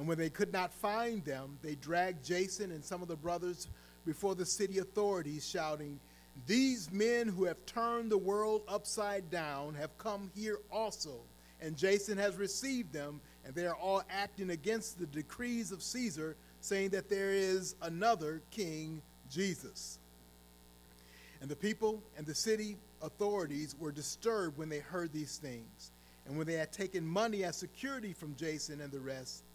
And when they could not find them, they dragged Jason and some of the brothers before the city authorities, shouting, These men who have turned the world upside down have come here also. And Jason has received them, and they are all acting against the decrees of Caesar, saying that there is another king, Jesus. And the people and the city authorities were disturbed when they heard these things. And when they had taken money as security from Jason and the rest,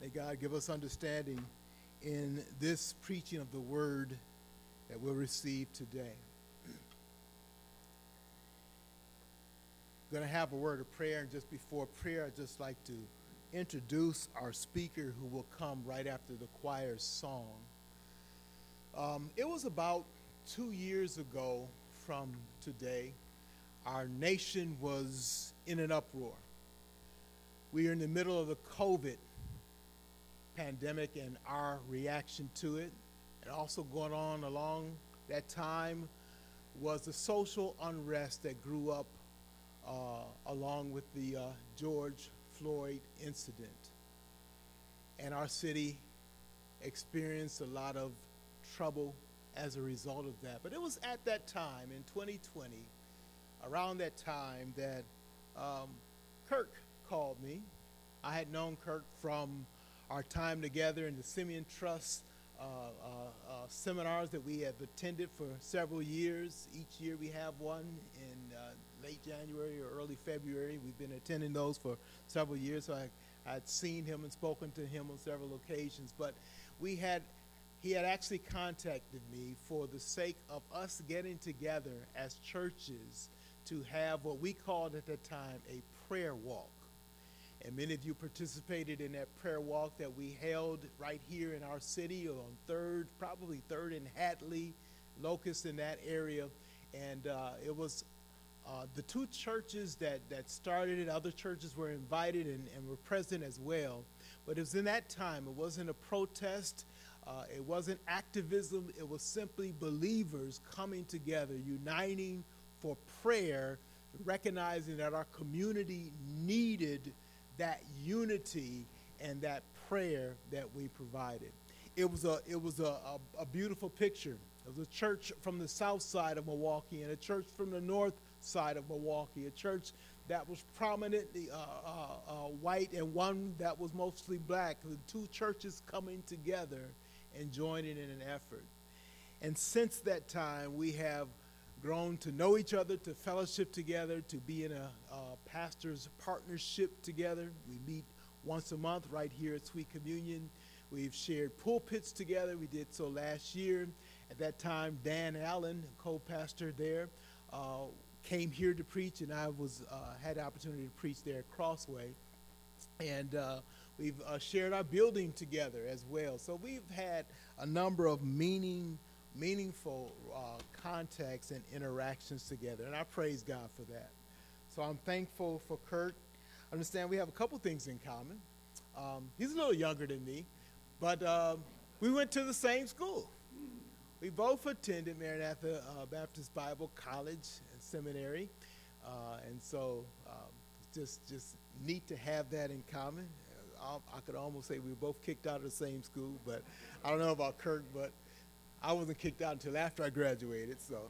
May God give us understanding in this preaching of the word that we'll receive today. Going to have a word of prayer, and just before prayer, I'd just like to introduce our speaker who will come right after the choir's song. Um, it was about two years ago from today, our nation was in an uproar. We are in the middle of the COVID pandemic and our reaction to it. And also going on along that time was the social unrest that grew up uh, along with the uh, George Floyd incident. And our city experienced a lot of trouble as a result of that. But it was at that time in 2020, around that time, that um, Kirk called me. I had known Kirk from our time together in the Simeon Trust uh, uh, uh, seminars that we have attended for several years. Each year we have one in uh, late January or early February. We've been attending those for several years, so I, I'd seen him and spoken to him on several occasions. But we had he had actually contacted me for the sake of us getting together as churches to have what we called at the time a prayer walk. And many of you participated in that prayer walk that we held right here in our city on 3rd, probably 3rd and Hadley, Locust in that area. And uh, it was uh, the two churches that, that started it, other churches were invited and, and were present as well. But it was in that time, it wasn't a protest, uh, it wasn't activism, it was simply believers coming together, uniting for prayer, recognizing that our community needed that unity and that prayer that we provided. It was a it was a, a, a, beautiful picture. It was a church from the south side of Milwaukee and a church from the north side of Milwaukee, a church that was prominently uh, uh, uh, white and one that was mostly black. The two churches coming together and joining in an effort. And since that time, we have grown to know each other, to fellowship together, to be in a pastor's partnership together. We meet once a month right here at Sweet Communion. We've shared pulpits together. We did so last year. At that time, Dan Allen, co-pastor there, uh, came here to preach, and I was uh, had the opportunity to preach there at Crossway. And uh, we've uh, shared our building together as well. So we've had a number of meaning, meaningful uh, contacts and interactions together, and I praise God for that. So I'm thankful for Kirk. I understand we have a couple things in common. Um, he's a little younger than me, but um, we went to the same school. We both attended Maranatha uh, Baptist Bible College and Seminary, uh, and so um, just just neat to have that in common. Uh, I could almost say we were both kicked out of the same school, but I don't know about Kirk, but I wasn't kicked out until after I graduated, so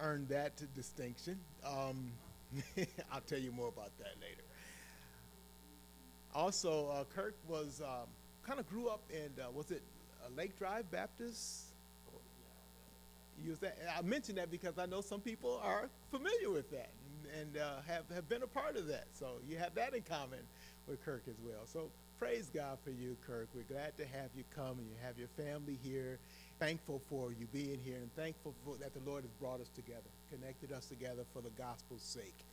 earned that distinction. Um, I'll tell you more about that later. also, uh, Kirk was um, kind of grew up in, uh, was it uh, Lake Drive Baptist? Use that. I mention that because I know some people are familiar with that and, and uh, have, have been a part of that. So you have that in common with Kirk as well. So praise God for you, Kirk. We're glad to have you come and you have your family here. Thankful for you being here and thankful for, that the Lord has brought us together, connected us together for the gospel's sake.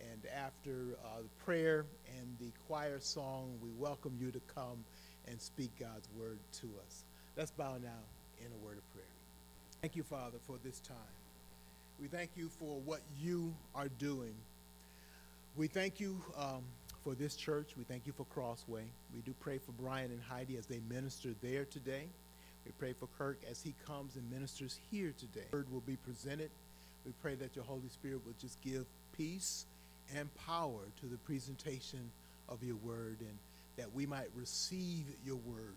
And after uh, the prayer and the choir song, we welcome you to come and speak God's word to us. Let's bow now in a word of prayer. Thank you, Father, for this time. We thank you for what you are doing. We thank you um, for this church. We thank you for Crossway. We do pray for Brian and Heidi as they minister there today. We pray for Kirk as he comes and ministers here today. Word will be presented. We pray that your Holy Spirit will just give peace and power to the presentation of your word and that we might receive your word.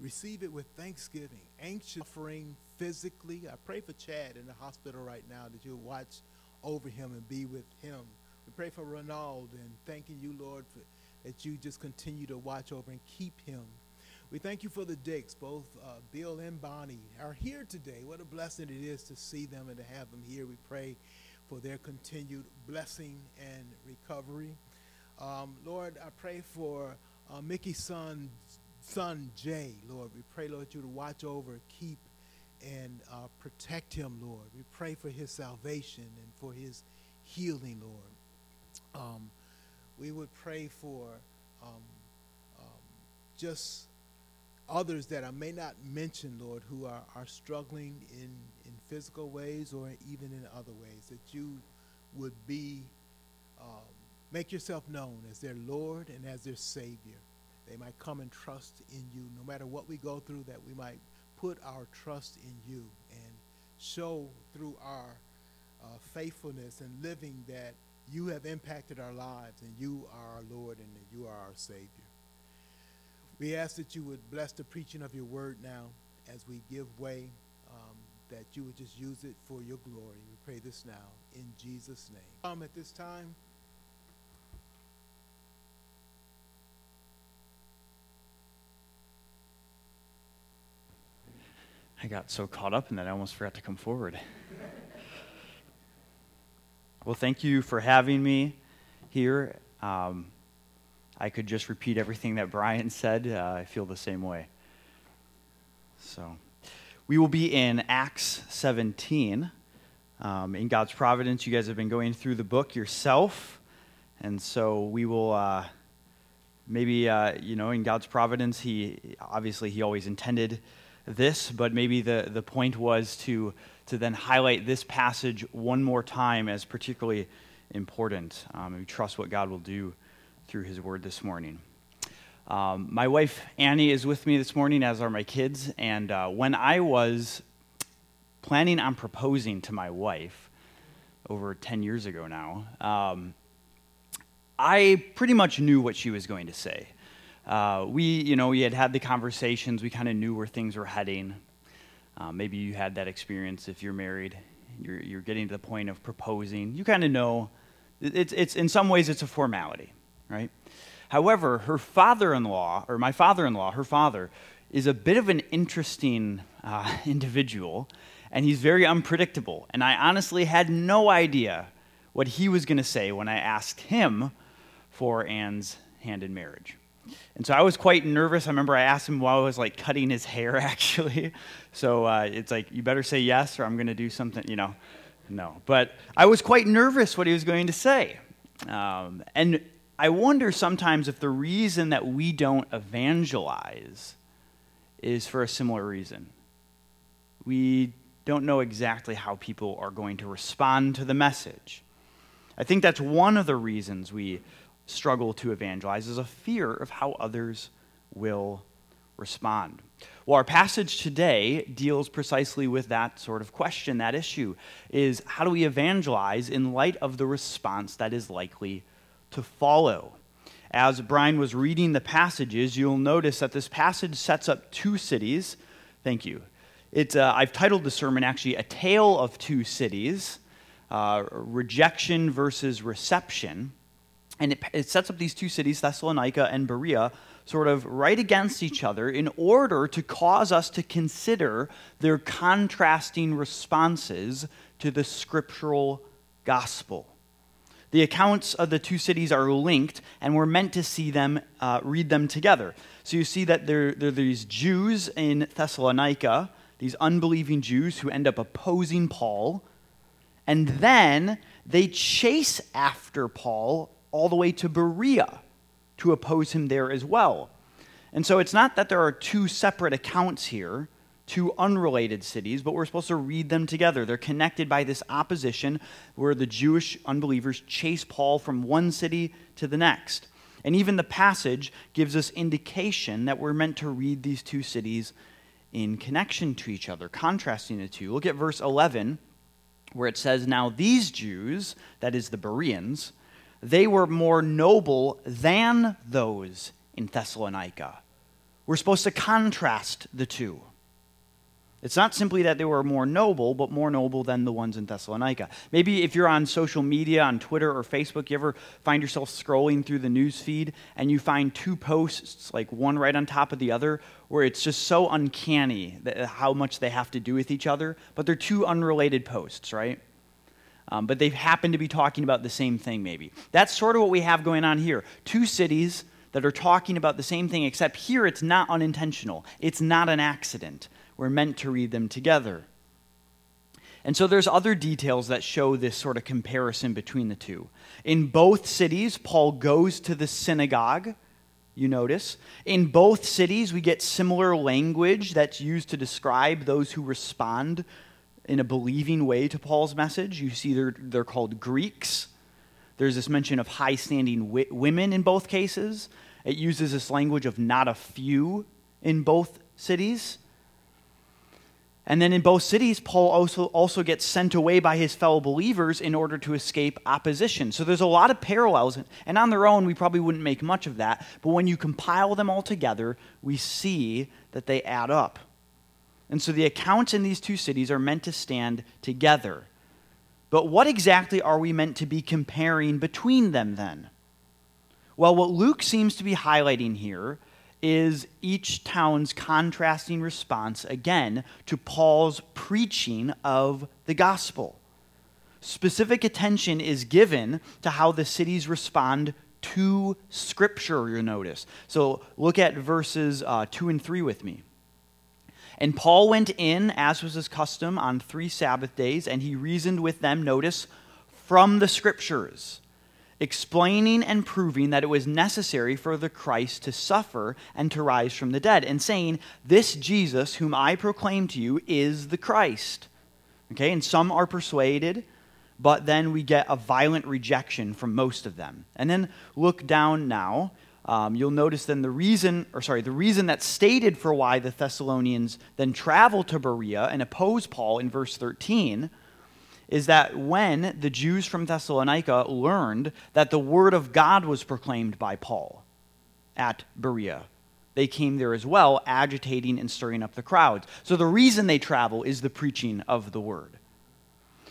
Receive it with thanksgiving, anxious suffering physically. I pray for Chad in the hospital right now that you'll watch over him and be with him. We pray for Ronald and thanking you, Lord, for, that you just continue to watch over and keep him. We thank you for the Dicks, both uh, Bill and Bonnie are here today. What a blessing it is to see them and to have them here. We pray for their continued blessing and recovery. Um, Lord, I pray for uh, Mickey's son, son Jay, Lord. We pray, Lord, you to watch over, keep, and uh, protect him, Lord. We pray for his salvation and for his healing, Lord. Um, we would pray for um, um, just others that I may not mention, Lord, who are, are struggling in, in physical ways or even in other ways, that you would be, um, make yourself known as their Lord and as their Savior. They might come and trust in you. No matter what we go through, that we might put our trust in you and show through our uh, faithfulness and living that you have impacted our lives and you are our Lord and you are our Savior. We ask that you would bless the preaching of your word now as we give way, um, that you would just use it for your glory. We pray this now in Jesus' name. Um, at this time, I got so caught up in that I almost forgot to come forward. Well, thank you for having me here. Um, I could just repeat everything that Brian said. Uh, I feel the same way. So, we will be in Acts 17. Um, in God's providence, you guys have been going through the book yourself. And so we will uh, maybe, uh, you know, in God's providence, He obviously He always intended this, but maybe the, the point was to, to then highlight this passage one more time as particularly important. Um, we trust what God will do through his word this morning. Um, my wife Annie is with me this morning, as are my kids. And uh, when I was planning on proposing to my wife over 10 years ago now, um, I pretty much knew what she was going to say. Uh, we, you know, we had had the conversations, we kind of knew where things were heading. Uh, maybe you had that experience if you're married, you're, you're getting to the point of proposing. You kind of know. It's, it's, in some ways, it's a formality right? However, her father in law, or my father in law, her father, is a bit of an interesting uh, individual, and he's very unpredictable. And I honestly had no idea what he was going to say when I asked him for Anne's hand in marriage. And so I was quite nervous. I remember I asked him while I was like cutting his hair, actually. So uh, it's like, you better say yes, or I'm going to do something, you know. No. But I was quite nervous what he was going to say. Um, and I wonder sometimes if the reason that we don't evangelize is for a similar reason. We don't know exactly how people are going to respond to the message. I think that's one of the reasons we struggle to evangelize is a fear of how others will respond. Well, our passage today deals precisely with that sort of question, that issue is how do we evangelize in light of the response that is likely to follow. As Brian was reading the passages, you'll notice that this passage sets up two cities. Thank you. It, uh, I've titled the sermon actually A Tale of Two Cities uh, Rejection versus Reception. And it, it sets up these two cities, Thessalonica and Berea, sort of right against each other in order to cause us to consider their contrasting responses to the scriptural gospel. The accounts of the two cities are linked, and we're meant to see them, uh, read them together. So you see that there, there are these Jews in Thessalonica, these unbelieving Jews who end up opposing Paul, and then they chase after Paul all the way to Berea to oppose him there as well. And so it's not that there are two separate accounts here, two unrelated cities, but we're supposed to read them together. They're connected by this opposition where the Jewish unbelievers chase Paul from one city to the next. And even the passage gives us indication that we're meant to read these two cities in connection to each other, contrasting the two. Look at verse 11, where it says, Now these Jews, that is the Bereans, they were more noble than those in Thessalonica. We're supposed to contrast the two. It's not simply that they were more noble, but more noble than the ones in Thessalonica. Maybe if you're on social media, on Twitter or Facebook, you ever find yourself scrolling through the news feed and you find two posts, like one right on top of the other, where it's just so uncanny how much they have to do with each other, but they're two unrelated posts, right? Um, but they happen to be talking about the same thing, maybe. That's sort of what we have going on here. Two cities that are talking about the same thing, except here it's not unintentional, it's not an accident. We're meant to read them together. And so there's other details that show this sort of comparison between the two. In both cities, Paul goes to the synagogue, you notice. In both cities, we get similar language that's used to describe those who respond in a believing way to Paul's message. You see, they're, they're called Greeks. There's this mention of high standing wi- women in both cases. It uses this language of not a few in both cities. And then in both cities, Paul also, also gets sent away by his fellow believers in order to escape opposition. So there's a lot of parallels. And on their own, we probably wouldn't make much of that. But when you compile them all together, we see that they add up. And so the accounts in these two cities are meant to stand together. But what exactly are we meant to be comparing between them then? Well, what Luke seems to be highlighting here is each town's contrasting response, again, to Paul's preaching of the gospel. Specific attention is given to how the cities respond to Scripture, you'll notice. So look at verses uh, 2 and 3 with me. And Paul went in, as was his custom, on three Sabbath days, and he reasoned with them, notice, from the Scriptures explaining and proving that it was necessary for the Christ to suffer and to rise from the dead, and saying, This Jesus, whom I proclaim to you, is the Christ. Okay, and some are persuaded, but then we get a violent rejection from most of them. And then look down now. Um, you'll notice then the reason, or sorry, the reason that's stated for why the Thessalonians then travel to Berea and oppose Paul in verse 13 is that when the Jews from Thessalonica learned that the word of God was proclaimed by Paul at Berea, they came there as well, agitating and stirring up the crowds. So the reason they travel is the preaching of the word.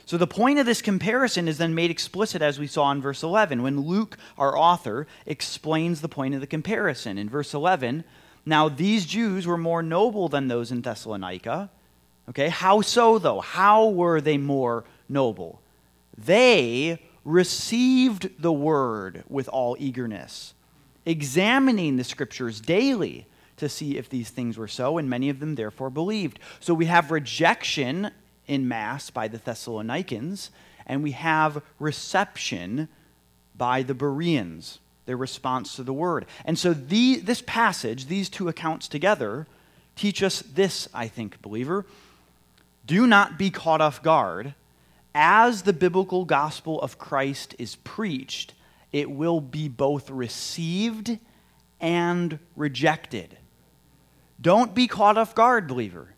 So the point of this comparison is then made explicit as we saw in verse 11 when Luke, our author, explains the point of the comparison. In verse 11, now these Jews were more noble than those in Thessalonica. Okay, how so though? How were they more noble. They received the word with all eagerness, examining the scriptures daily to see if these things were so, and many of them therefore believed. So we have rejection in mass by the Thessalonians, and we have reception by the Bereans, their response to the word. And so the, this passage, these two accounts together, teach us this, I think, believer. Do not be caught off guard as the biblical gospel of Christ is preached, it will be both received and rejected. Don't be caught off guard, believer.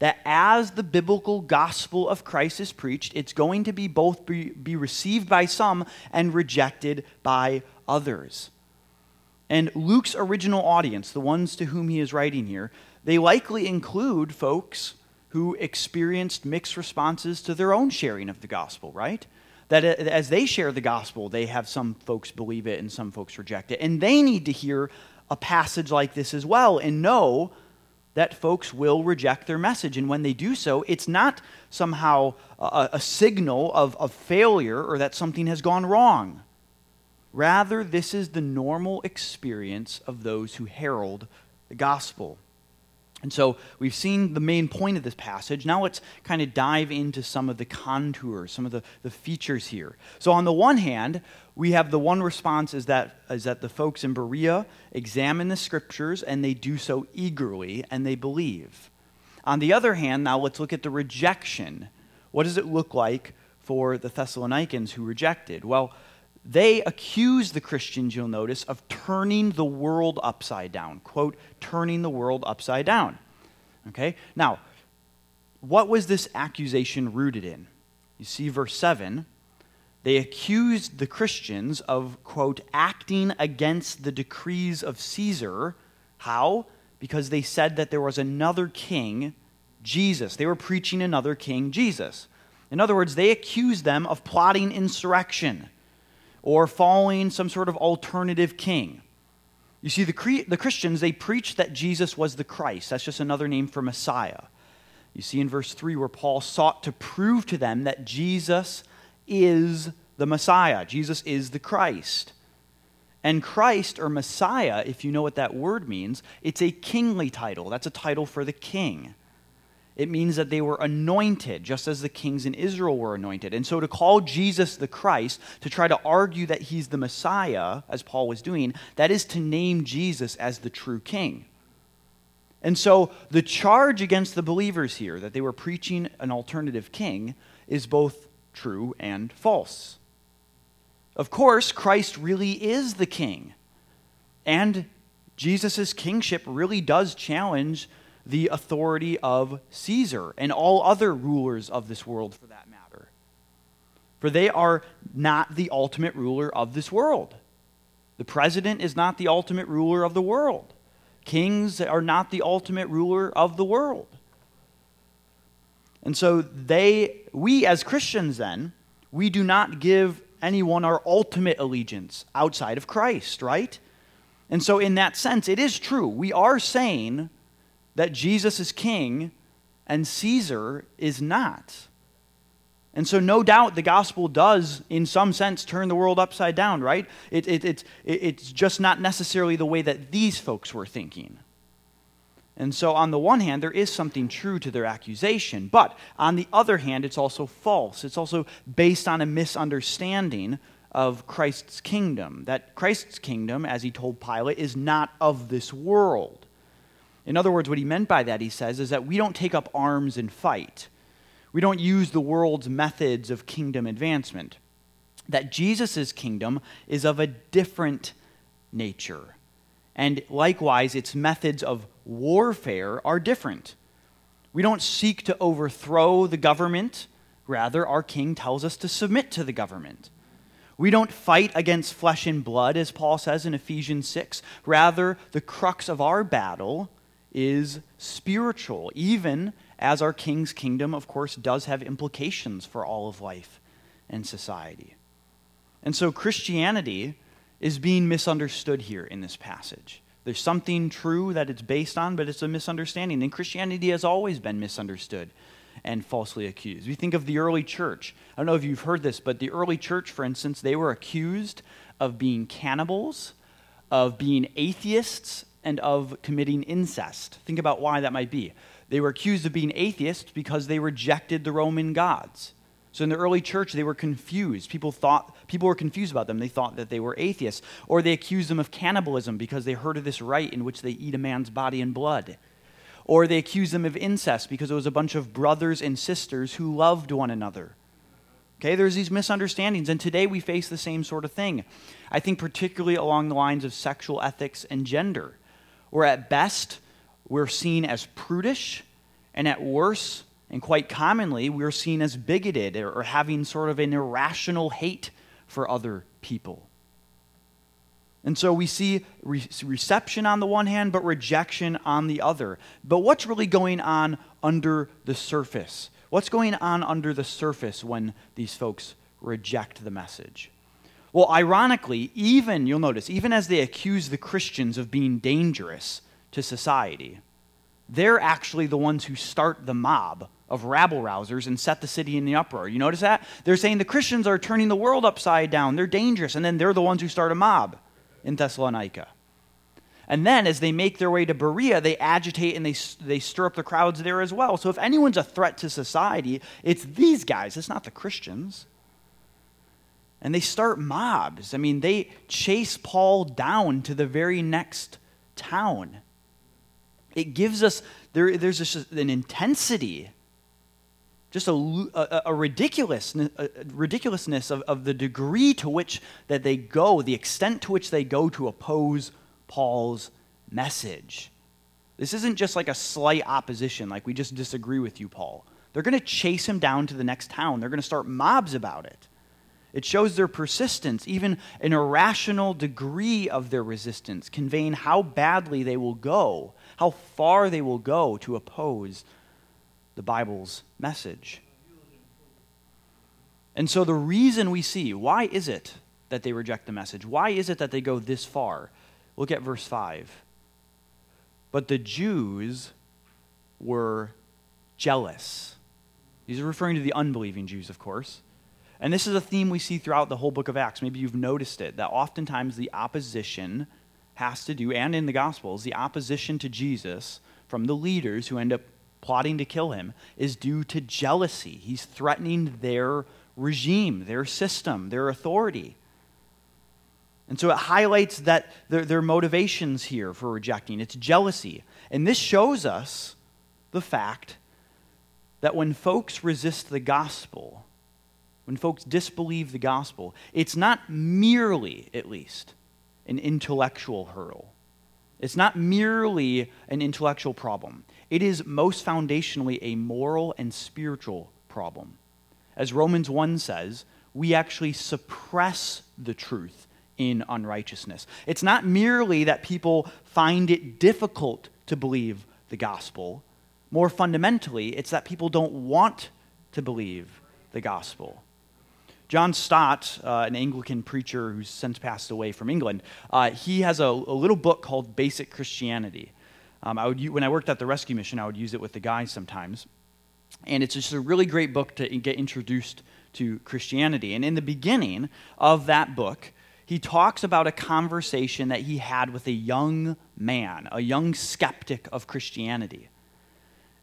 That as the biblical gospel of Christ is preached, it's going to be both be, be received by some and rejected by others. And Luke's original audience, the ones to whom he is writing here, they likely include folks who experienced mixed responses to their own sharing of the gospel, right? that uh, as they share the gospel, they have some folks believe it and some folks reject it. And they need to hear a passage like this as well and know that folks will reject their message. And when they do so, it's not somehow a, a, signal of, of failure or that something has gone wrong. Rather, this is the normal experience of those who herald the gospel. And so we've seen the main point of this passage. Now let's kind of dive into some of the contours, some of the, the features here. So, on the one hand, we have the one response is that, is that the folks in Berea examine the scriptures and they do so eagerly and they believe. On the other hand, now let's look at the rejection. What does it look like for the Thessalonians who rejected? Well, they accuse the Christians, you'll notice, of turning the world upside down. Quote, turning the world upside down. Okay? Now, what was this accusation rooted in? You see, verse 7 they accused the Christians of, quote, acting against the decrees of Caesar. How? Because they said that there was another king, Jesus. They were preaching another king, Jesus. In other words, they accused them of plotting insurrection or following some sort of alternative king. You see, the, the Christians, they preached that Jesus was the Christ. That's just another name for Messiah. You see in verse 3 where Paul sought to prove to them that Jesus is the Messiah, Jesus is the Christ. And Christ or Messiah, if you know what that word means, it's a kingly title. That's a title for the king. It means that they were anointed, just as the kings in Israel were anointed. And so to call Jesus the Christ, to try to argue that he's the Messiah, as Paul was doing, that is to name Jesus as the true king. And so the charge against the believers here, that they were preaching an alternative king, is both true and false. Of course, Christ really is the king. And Jesus' kingship really does challenge the authority of Caesar and all other rulers of this world for that matter. For they are not the ultimate ruler of this world. The president is not the ultimate ruler of the world. Kings are not the ultimate ruler of the world. And so they we as Christians then, we do not give anyone our ultimate allegiance outside of Christ, right? And so in that sense it is true. We are saying that Jesus is king and Caesar is not. And so, no doubt, the gospel does, in some sense, turn the world upside down, right? It, it, it, it's just not necessarily the way that these folks were thinking. And so, on the one hand, there is something true to their accusation, but on the other hand, it's also false. It's also based on a misunderstanding of Christ's kingdom. That Christ's kingdom, as he told Pilate, is not of this world. In other words, what he meant by that, he says, is that we don't take up arms and fight. We don't use the world's methods of kingdom advancement. That Jesus' kingdom is of a different nature. And likewise, its methods of warfare are different. We don't seek to overthrow the government. Rather, our king tells us to submit to the government. We don't fight against flesh and blood, as Paul says in Ephesians 6. Rather, the crux of our battle is spiritual, even as our king's kingdom, of course, does have implications for all of life and society. And so Christianity is being misunderstood here in this passage. There's something true that it's based on, but it's a misunderstanding. And Christianity has always been misunderstood and falsely accused. We think of the early church. I don't know if you've heard this, but the early church, for instance, they were accused of being cannibals, of being atheists, and of committing incest. Think about why that might be. They were accused of being atheists because they rejected the Roman gods. So in the early church, they were confused. People thought people were confused about them. They thought that they were atheists, or they accused them of cannibalism because they heard of this rite in which they eat a man's body and blood. Or they accused them of incest because it was a bunch of brothers and sisters who loved one another. Okay, there's these misunderstandings, and today we face the same sort of thing. I think particularly along the lines of sexual ethics and gender where at best we're seen as prudish, and at worst, and quite commonly, we're seen as bigoted or having sort of an irrational hate for other people. And so we see re- reception on the one hand, but rejection on the other. But what's really going on under the surface? What's going on under the surface when these folks reject the message. Well, ironically, even, you'll notice, even as they accuse the Christians of being dangerous to society, they're actually the ones who start the mob of rabble rousers and set the city in the uproar. You notice that? They're saying the Christians are turning the world upside down. They're dangerous. And then they're the ones who start a mob in Thessalonica. And then as they make their way to Berea, they agitate and they, they stir up the crowds there as well. So if anyone's a threat to society, it's these guys, it's not the Christians. And they start mobs. I mean, they chase Paul down to the very next town. It gives us, there, there's just an intensity, just a, a, a ridiculousness, a ridiculousness of, of the degree to which that they go, the extent to which they go to oppose Paul's message. This isn't just like a slight opposition, like we just disagree with you, Paul. They're going to chase him down to the next town. They're going to start mobs about it. It shows their persistence, even an irrational degree of their resistance, conveying how badly they will go, how far they will go to oppose the Bible's message. And so, the reason we see why is it that they reject the message? Why is it that they go this far? Look at verse 5. But the Jews were jealous. These are referring to the unbelieving Jews, of course. And this is a theme we see throughout the whole book of Acts. Maybe you've noticed it, that oftentimes the opposition has to do, and in the Gospels, the opposition to Jesus from the leaders who end up plotting to kill him is due to jealousy. He's threatening their regime, their system, their authority. And so it highlights that their, their motivations here for rejecting. It's jealousy. And this shows us the fact that when folks resist the gospel, when folks disbelieve the gospel, it's not merely, at least, an intellectual hurdle. It's not merely an intellectual problem. It is most foundationally a moral and spiritual problem. As Romans 1 says, we actually suppress the truth in unrighteousness. It's not merely that people find it difficult to believe the gospel. More fundamentally, it's that people don't want to believe the gospel. John Stott, uh, an Anglican preacher who's since passed away from England, uh, he has a, a, little book called Basic Christianity. Um, I would, when I worked at the rescue mission, I would use it with the guys sometimes. And it's just a really great book to get introduced to Christianity. And in the beginning of that book, he talks about a conversation that he had with a young man, a young skeptic of Christianity.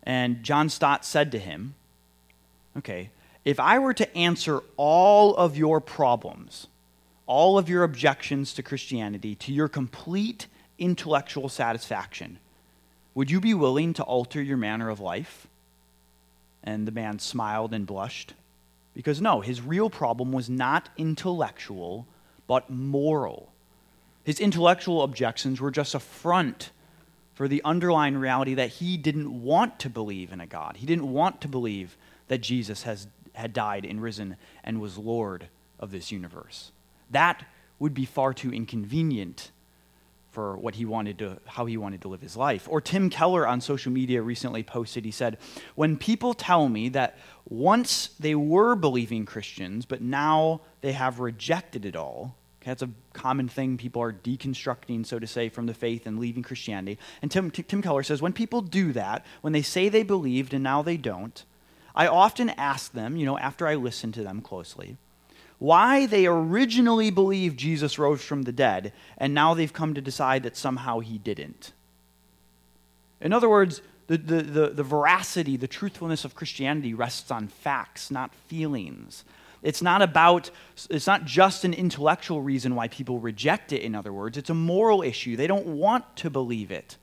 And John Stott said to him, Okay, if I were to answer all of your problems, all of your objections to Christianity to your complete intellectual satisfaction, would you be willing to alter your manner of life? And the man smiled and blushed. Because no, his real problem was not intellectual but moral. His intellectual objections were just a front for the underlying reality that he didn't want to believe in a God. He didn't want to believe that Jesus has, had died and risen and was Lord of this universe. That would be far too inconvenient for what he wanted to how he wanted to live his life. Or Tim Keller on social media recently posted he said, "When people tell me that once they were believing Christians but now they have rejected it all, that's a common thing. People are deconstructing, so to say, from the faith and leaving Christianity. And Tim, Tim Keller says when people do that, when they say they believed and now they don't, I often ask them, you know, after I listen to them closely, why they originally believed Jesus rose from the dead and now they've come to decide that somehow he didn't. In other words, the, the, the, the veracity, the truthfulness of Christianity rests on facts, not feelings. It's not about, it's not just an intellectual reason why people reject it, in other words. It's a moral issue. They don't want to believe it.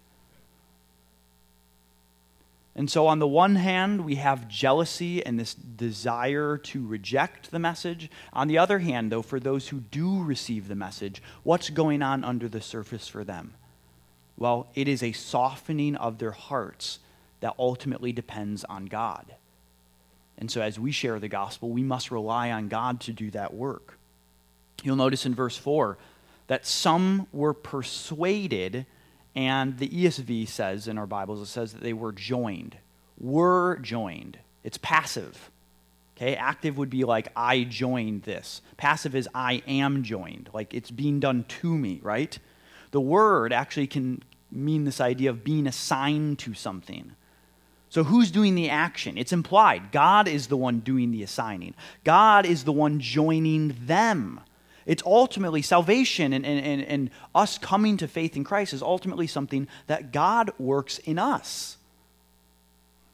And so, on the one hand, we have jealousy and this desire to reject the message. On the other hand, though, for those who do receive the message, what's going on under the surface for them? Well, it is a softening of their hearts that ultimately depends on God. And so, as we share the gospel, we must rely on God to do that work. You'll notice in verse 4 that some were persuaded, and the ESV says in our Bibles, it says that they were joined. Were joined. It's passive. Okay, active would be like I joined this. Passive is I am joined, like it's being done to me, right? The word actually can mean this idea of being assigned to something. So, who's doing the action? It's implied. God is the one doing the assigning, God is the one joining them. It's ultimately salvation and, and, and, and us coming to faith in Christ is ultimately something that God works in us.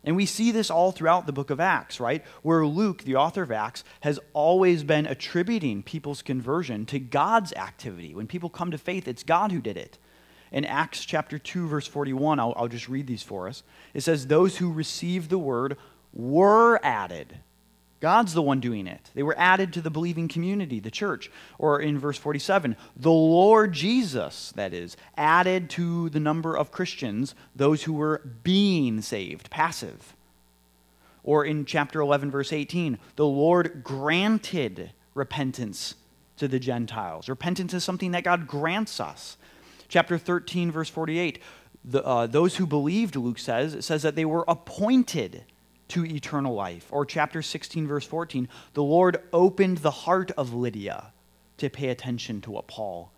And we see this all throughout the book of Acts, right? Where Luke, the author of Acts, has always been attributing people's conversion to God's activity. When people come to faith, it's God who did it. In Acts chapter 2, verse 41, I'll, I'll just read these for us. It says, Those who received the word were added God's the one doing it. They were added to the believing community, the church. Or in verse 47, the Lord Jesus, that is, added to the number of Christians those who were being saved, passive. Or in chapter 11, verse 18, the Lord granted repentance to the Gentiles. Repentance is something that God grants us. Chapter 13, verse 48, the, uh, those who believed, Luke says, it says that they were appointed to eternal life. Or chapter 16, verse 14, the Lord opened the heart of Lydia to pay attention to what Paul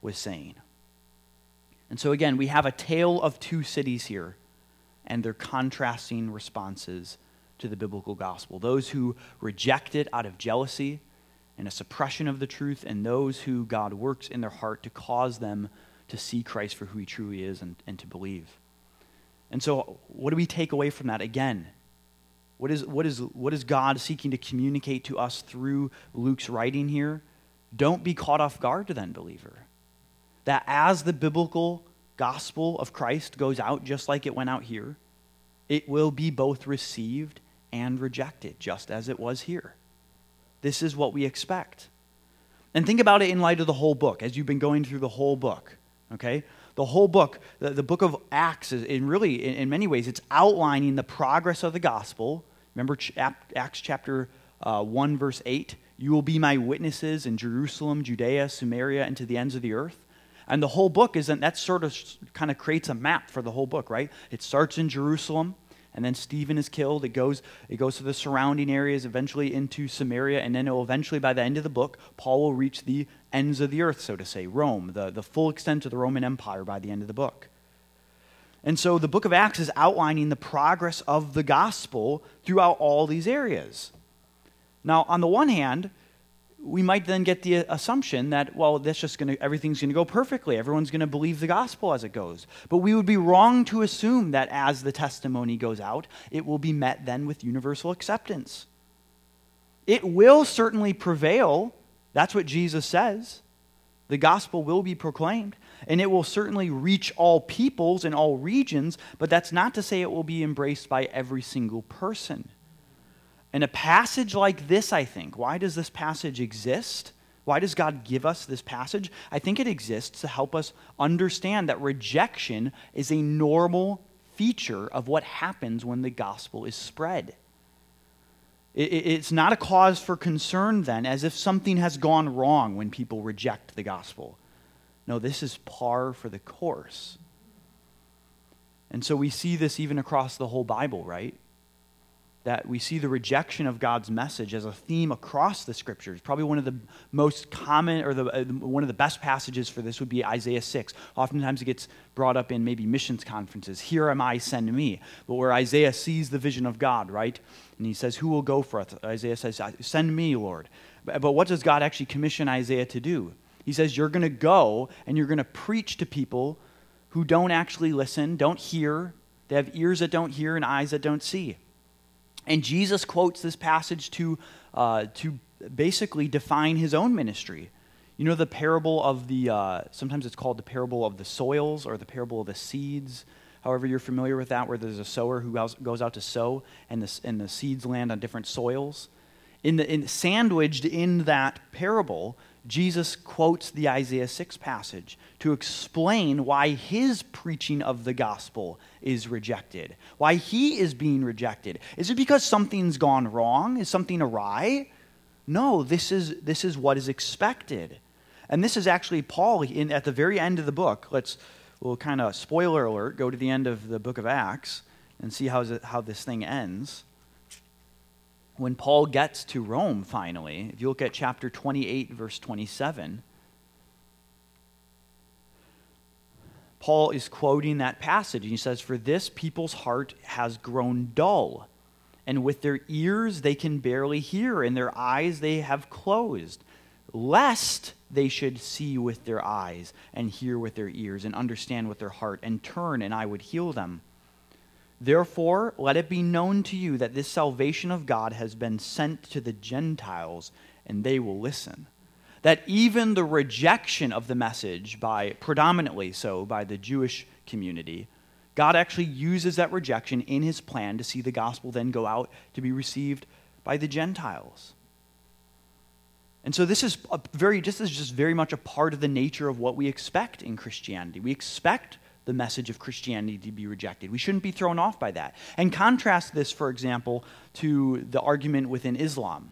was saying. And so, again, we have a tale of two cities here and their contrasting responses to the biblical gospel. Those who reject it out of jealousy and a suppression of the truth, and those who God works in their heart to cause them to see Christ for who he truly is and, and to believe. And so, what do we take away from that? Again, what is, what, is, what is God seeking to communicate to us through Luke's writing here? Don't be caught off guard, then, believer. That as the biblical gospel of Christ goes out just like it went out here, it will be both received and rejected, just as it was here. This is what we expect. And think about it in light of the whole book, as you've been going through the whole book. Okay? The whole book, the, the book of Acts, is in really, in, in, many ways, it's outlining the progress of the gospel. Remember Ch- Acts chapter uh, 1, verse 8? You will be my witnesses in Jerusalem, Judea, Samaria, and to the ends of the earth. And the whole book isn't, that sort of kind of creates a map for the whole book, right? It starts in Jerusalem, and then Stephen is killed. It goes, it goes to the surrounding areas, eventually into Samaria, and then it will eventually, by the end of the book, Paul will reach the ends of the earth, so to say, Rome, the, the full extent of the Roman Empire by the end of the book. And so the book of Acts is outlining the progress of the gospel throughout all these areas. Now, on the one hand, we might then get the assumption that, well, that's just going to, everything's going to go perfectly. Everyone's going to believe the gospel as it goes. But we would be wrong to assume that as the testimony goes out, it will be met then with universal acceptance. It will certainly prevail. That's what Jesus says. The gospel will be proclaimed, and it will certainly reach all peoples and all regions, but that's not to say it will be embraced by every single person. In a passage like this, I think, why does this passage exist? Why does God give us this passage? I think it exists to help us understand that rejection is a normal feature of what happens when the gospel is spread. It's not a cause for concern then, as if something has gone wrong when people reject the gospel. No, this is par for the course. And so we see this even across the whole Bible, right? That we see the rejection of God's message as a theme across the scriptures. Probably one of the most common or the, uh, one of the best passages for this would be Isaiah 6. Oftentimes it gets brought up in maybe missions conferences. Here am I, send me. But where Isaiah sees the vision of God, right? And he says, Who will go for us? Isaiah says, Send me, Lord. But, but what does God actually commission Isaiah to do? He says, You're going to go and you're going to preach to people who don't actually listen, don't hear. They have ears that don't hear and eyes that don't see. And Jesus quotes this passage to, uh, to basically define his own ministry. You know the parable of the, uh, sometimes it's called the parable of the soils or the parable of the seeds. However, you're familiar with that, where there's a sower who goes out to sow and the, and the seeds land on different soils. In the, in, sandwiched in that parable, Jesus quotes the Isaiah 6 passage to explain why his preaching of the gospel is rejected, why he is being rejected. Is it because something's gone wrong? Is something awry? No, this is, this is what is expected. And this is actually Paul in, at the very end of the book. Let's, we'll kind of, spoiler alert, go to the end of the book of Acts and see how, how this thing ends. When Paul gets to Rome finally, if you look at chapter 28, verse 27, Paul is quoting that passage, and he says, For this people's heart has grown dull, and with their ears they can barely hear, and their eyes they have closed, lest they should see with their eyes, and hear with their ears, and understand with their heart, and turn, and I would heal them. Therefore, let it be known to you that this salvation of God has been sent to the Gentiles, and they will listen. That even the rejection of the message by, predominantly so, by the Jewish community, God actually uses that rejection in his plan to see the gospel then go out to be received by the Gentiles. And so this is very this is just very much a part of the nature of what we expect in Christianity. We expect the message of Christianity to be rejected. We shouldn't be thrown off by that. And contrast this, for example, to the argument within Islam.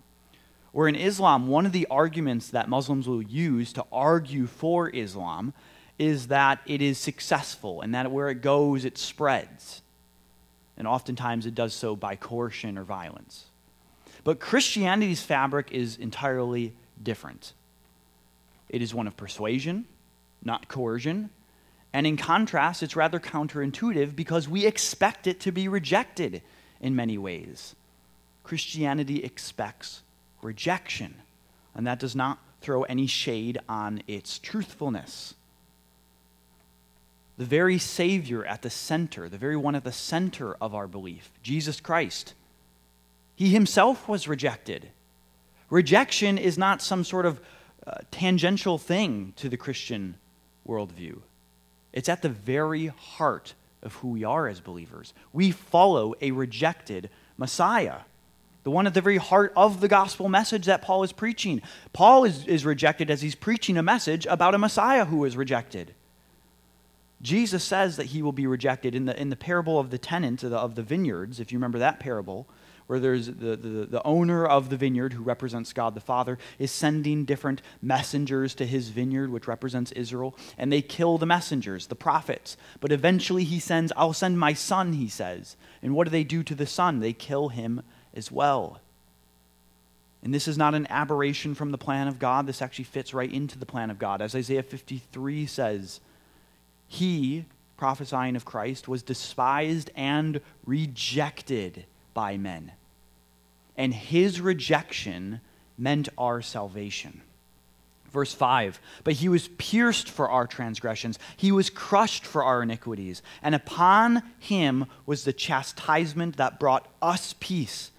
Where in Islam, one of the arguments that Muslims will use to argue for Islam is that it is successful and that where it goes, it spreads. And oftentimes it does so by coercion or violence. But Christianity's fabric is entirely different. It is one of persuasion, not coercion, and in contrast, it's rather counterintuitive because we expect it to be rejected in many ways. Christianity expects rejection, and that does not throw any shade on its truthfulness. The very Savior at the center, the very one at the center of our belief, Jesus Christ, he himself was rejected. Rejection is not some sort of uh, tangential thing to the Christian worldview. It's at the very heart of who we are as believers. We follow a rejected Messiah, the one at the very heart of the gospel message that Paul is preaching. Paul is, is rejected as he's preaching a message about a Messiah who is rejected. Jesus says that he will be rejected in the, in the parable of the tenant of the, of the vineyards, if you remember that parable where there's the, the, the owner of the vineyard, who represents God the Father, is sending different messengers to his vineyard, which represents Israel, and they kill the messengers, the prophets. But eventually he sends, I'll send my son, he says. And what do they do to the son? They kill him as well. And this is not an aberration from the plan of God. This actually fits right into the plan of God. As Isaiah 53 says, He, prophesying of Christ, was despised and rejected by men and his rejection meant our salvation. Verse 5 But he was pierced for our transgressions, he was crushed for our iniquities, and upon him was the chastisement that brought us peace.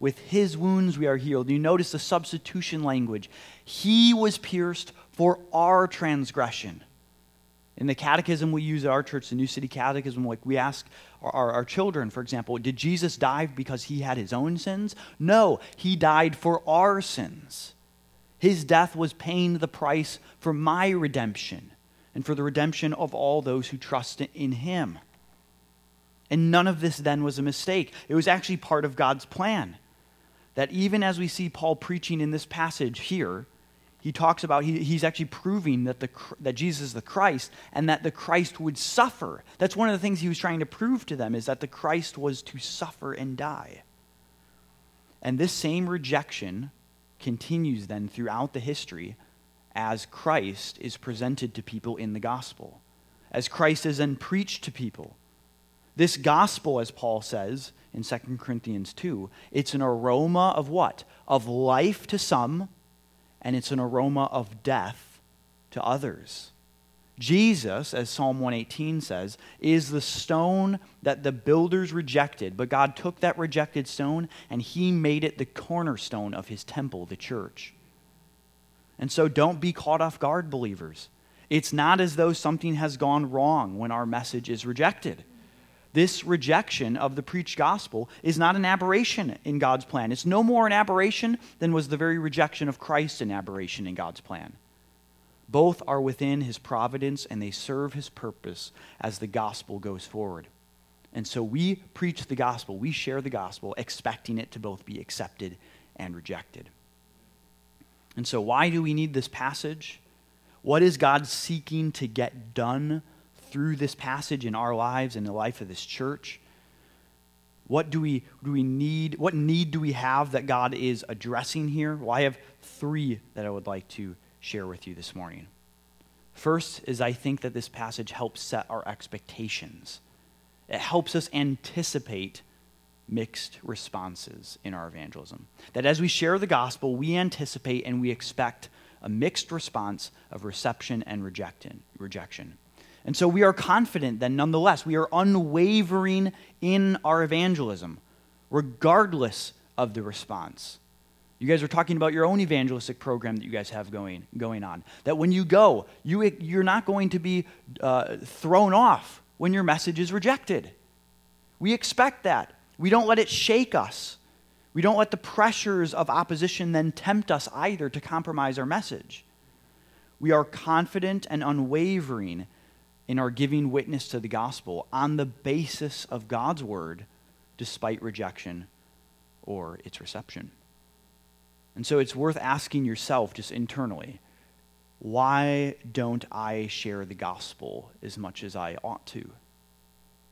With his wounds we are healed. You notice the substitution language. He was pierced for our transgression. In the catechism we use at our church, the New City Catechism, like we ask our, our children, for example, did Jesus die because he had his own sins? No, he died for our sins. His death was paying the price for my redemption and for the redemption of all those who trust in him. And none of this then was a mistake. It was actually part of God's plan. That even as we see Paul preaching in this passage here, he talks about he, he's actually proving that, the, that jesus is the christ and that the christ would suffer. That's one of the things he was trying to prove to them is that the christ was to suffer and die. And this same rejection continues then throughout the history as christ is presented to people in the gospel as christ is then preached to people. This gospel as paul says in 2 corinthians 2 it's an aroma of what? Of life to some and it's an aroma of death to others. Jesus, as Psalm 118 says, is the stone that the builders rejected, but God took that rejected stone and he made it the cornerstone of his temple, the church. And so don't be caught off guard, believers. It's not as though something has gone wrong when our message is rejected. This rejection of the preached gospel is not an aberration in God's plan. It's no more an aberration than was the very rejection of Christ an aberration in God's plan. Both are within his providence and they serve his purpose as the gospel goes forward. And so we preach the gospel, we share the gospel, expecting it to both be accepted and rejected. And so, why do we need this passage? What is God seeking to get done through this passage in our lives and the life of this church. What do we, do we need? What need do we have that God is addressing here? Well, I have three that I would like to share with you this morning. First is I think that this passage helps set our expectations. It helps us anticipate mixed responses in our evangelism. That as we share the gospel, we anticipate and we expect a mixed response of reception and rejection. And so we are confident that nonetheless, we are unwavering in our evangelism, regardless of the response. You guys are talking about your own evangelistic program that you guys have going, going on. That when you go, you, you're not going to be uh, thrown off when your message is rejected. We expect that. We don't let it shake us. We don't let the pressures of opposition then tempt us either to compromise our message. We are confident and unwavering in our giving witness to the gospel on the basis of God's word, despite rejection or its reception. And so it's worth asking yourself just internally why don't I share the gospel as much as I ought to?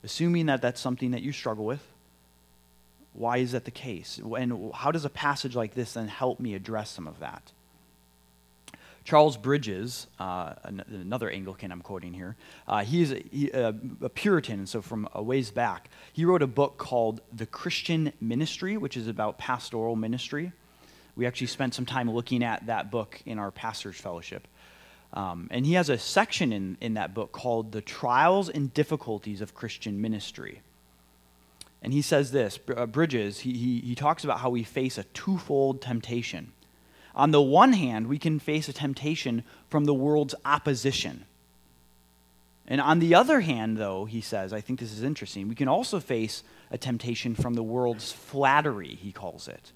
Assuming that that's something that you struggle with, why is that the case? And how does a passage like this then help me address some of that? Charles Bridges, uh, another Anglican I'm quoting here, uh, he's a, he, uh, a, Puritan, and so from a ways back, he wrote a book called The Christian Ministry, which is about pastoral ministry. We actually spent some time looking at that book in our pastor's fellowship. Um, and he has a section in, in that book called The Trials and Difficulties of Christian Ministry. And he says this uh, Bridges, he, he, he talks about how we face a twofold temptation. On the one hand, we can face a temptation from the world's opposition. And on the other hand, though, he says, I think this is interesting, we can also face a temptation from the world's flattery, he calls it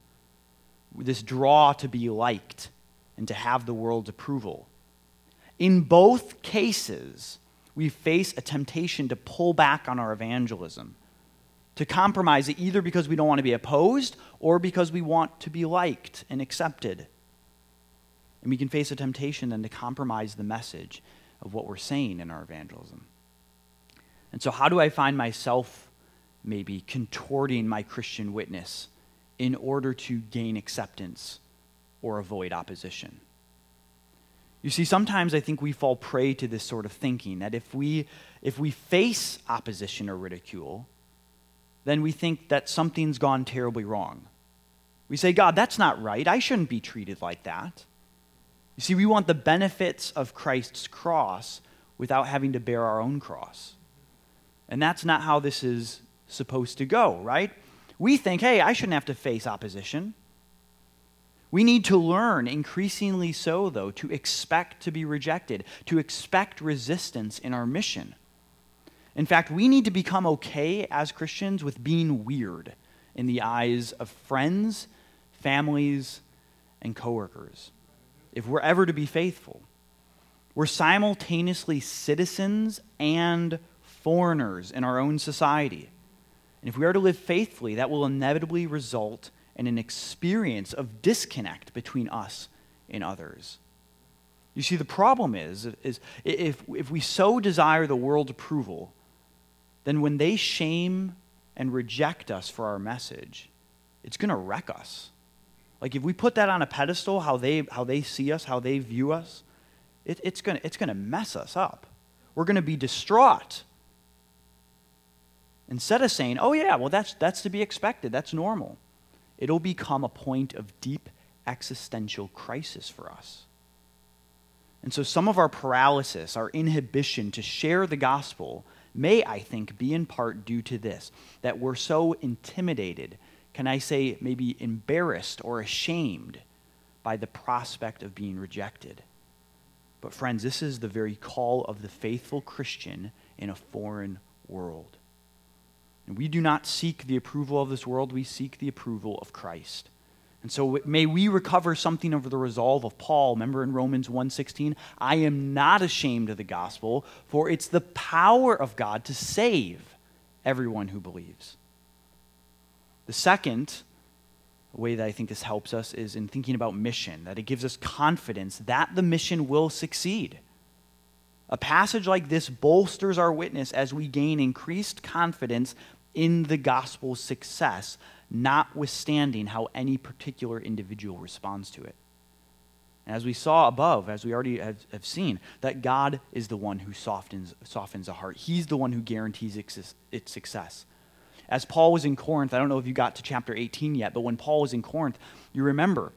this draw to be liked and to have the world's approval. In both cases, we face a temptation to pull back on our evangelism, to compromise it either because we don't want to be opposed or because we want to be liked and accepted. And we can face a temptation then to compromise the message of what we're saying in our evangelism. And so, how do I find myself maybe contorting my Christian witness in order to gain acceptance or avoid opposition. You see, sometimes I think we fall prey to this sort of thinking that if we, if we face opposition or ridicule, then we think that something's gone terribly wrong. We say, God, that's not right. I shouldn't be treated like that. You see, we want the benefits of Christ's cross without having to bear our own cross. And that's not how this is supposed to go, right? we think, hey, I shouldn't have to face opposition. We need to learn, increasingly so, though, to expect to be rejected, to expect resistance in our mission. In fact, we need to become okay as Christians with being weird in the eyes of friends, families, and coworkers if we're ever to be faithful. We're simultaneously citizens and foreigners in our own society. And if we are to live faithfully, that will inevitably result in an experience of disconnect between us and others. You see, the problem is, is if, if we so desire the world's approval, then when they shame and reject us for our message, it's going to wreck us. Like if we put that on a pedestal, how they, how they see us, how they view us, it, it's gonna it's gonna mess us up. We're to be distraught Instead of saying, oh, yeah, well, that's, that's to be expected, that's normal, it'll become a point of deep existential crisis for us. And so some of our paralysis, our inhibition to share the gospel, may, I think, be in part due to this that we're so intimidated, can I say, maybe embarrassed or ashamed by the prospect of being rejected. But, friends, this is the very call of the faithful Christian in a foreign world. And we do not seek the approval of this world, we seek the approval of Christ. And so may we recover something of the resolve of Paul. Remember in Romans 1:16, I am not ashamed of the gospel, for it's the power of God to save everyone who believes. The second way that I think this helps us is in thinking about mission, that it gives us confidence that the mission will succeed. A passage like this bolsters our witness as we gain increased confidence in the gospel's success, notwithstanding how any particular individual responds to it. As we saw above, as we already have, have, seen, that God is the one who softens, softens a heart. He's the one who guarantees its, its success. As Paul was in Corinth, I don't know if you got to chapter 18 yet, but when Paul was in Corinth, you remember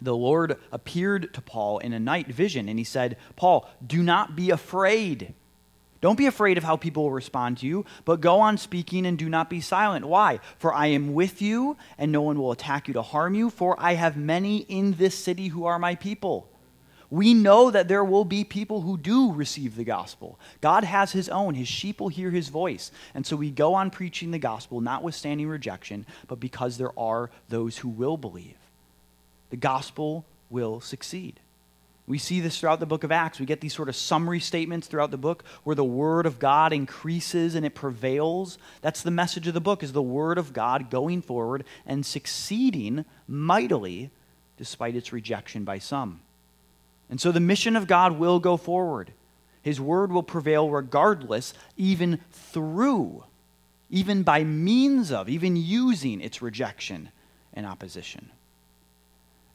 the Lord appeared to Paul in a night vision and he said, Paul, do not be afraid. Don't be afraid of how people will respond to you, but go on speaking and do not be silent. Why? For I am with you, and no one will attack you to harm you, for I have many in this city who are my people. We know that there will be people who do receive the gospel. God has his own. His sheep will hear his voice. And so we go on preaching the gospel, notwithstanding rejection, but because there are those who will believe. The gospel will succeed. We see this throughout the book of Acts. We get these sort of summary statements throughout the book where the word of God increases and it prevails. That's the message of the book is the word of God going forward and succeeding mightily despite its rejection by some. And so the mission of God will go forward. His word will prevail regardless, even through, even by means of, even using its rejection and opposition.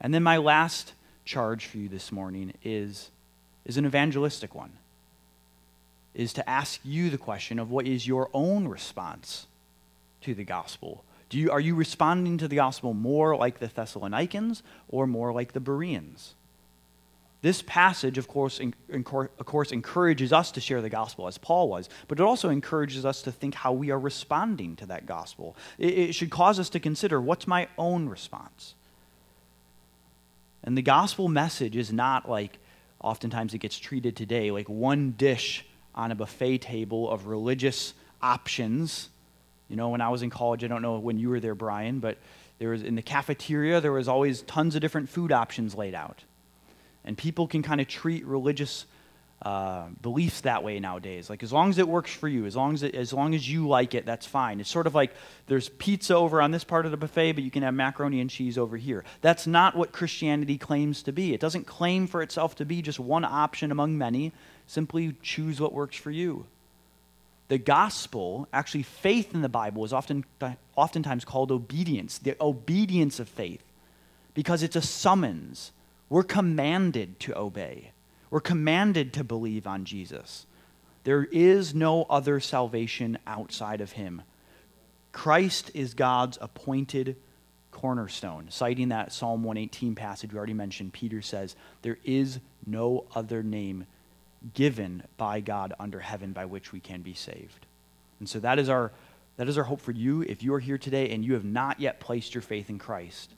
And then my last charge for you this morning is, is an evangelistic one. Is to ask you the question of what is your own response to the gospel? Do you, are you responding to the gospel more like the Thessalonians or more like the Bereans? This passage, of course, in, in, of course, encourages us to share the gospel as Paul was, but it also encourages us to think how we are responding to that gospel. It, it should cause us to consider what's my own response? And the gospel message is not like oftentimes it gets treated today, like one dish on a buffet table of religious options. You know, when I was in college, I don't know when you were there, Brian, but there was in the cafeteria, there was always tons of different food options laid out. And people can kind of treat religious uh, beliefs that way nowadays. Like as long as it works for you, as long as it, as long as you like it, that's fine. It's sort of like there's pizza over on this part of the buffet, but you can have macaroni and cheese over here. That's not what Christianity claims to be. It doesn't claim for itself to be just one option among many. Simply choose what works for you. The gospel, actually, faith in the Bible is often oftentimes called obedience. The obedience of faith, because it's a summons. We're commanded to obey. We're commanded to believe on Jesus. There is no other salvation outside of him. Christ is God's appointed cornerstone. Citing that Psalm 118 passage we already mentioned, Peter says, There is no other name given by God under heaven by which we can be saved. And so that is our, that is our hope for you. If you are here today and you have not yet placed your faith in Christ,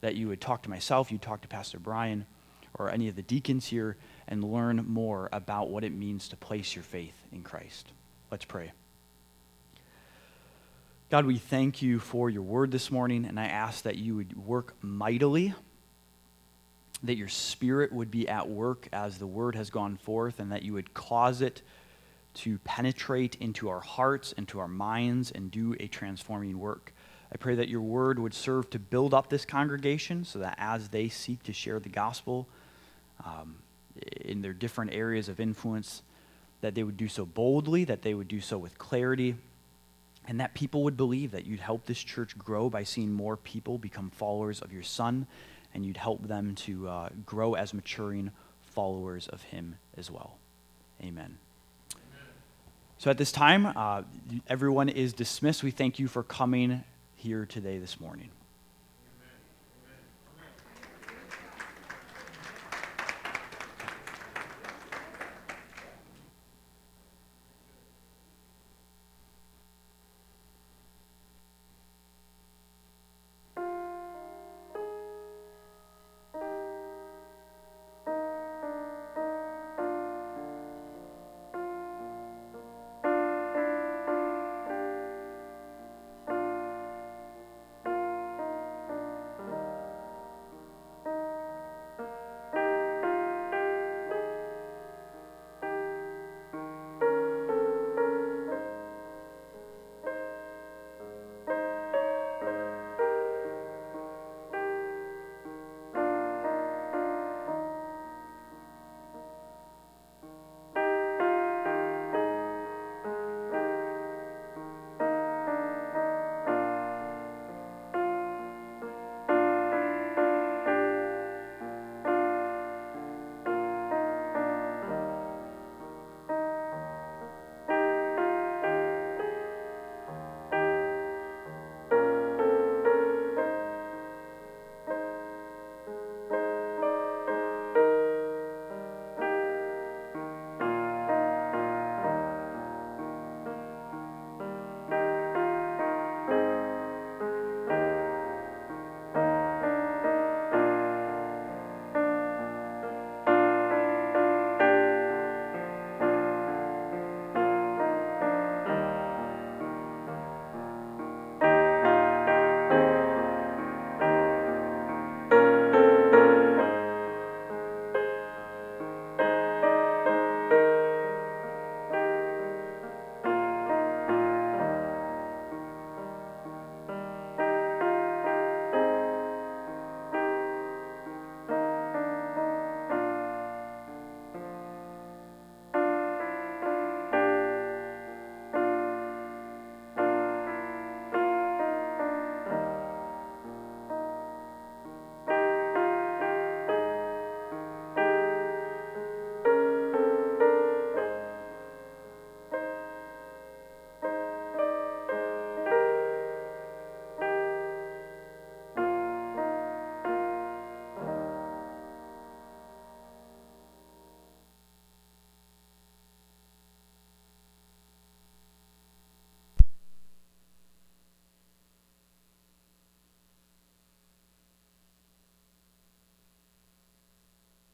that you would talk to myself, you'd talk to Pastor Brian, or any of the deacons here and learn more about what it means to place your faith in Christ. Let's pray. God, we thank you for your word this morning, and I ask that you would work mightily, that your spirit would be at work as the word has gone forth, and that you would cause it to penetrate into our hearts, into our minds, and do a transforming work. I pray that your word would serve to build up this congregation so that as they seek to share the gospel, um, in their different areas of influence, that they would do so boldly, that they would do so with clarity, and that people would believe that you'd help this church grow by seeing more people become followers of your Son, and you'd help them to uh, grow as maturing followers of Him as well. Amen. So at this time, uh, everyone is dismissed. We thank you for coming here today this morning.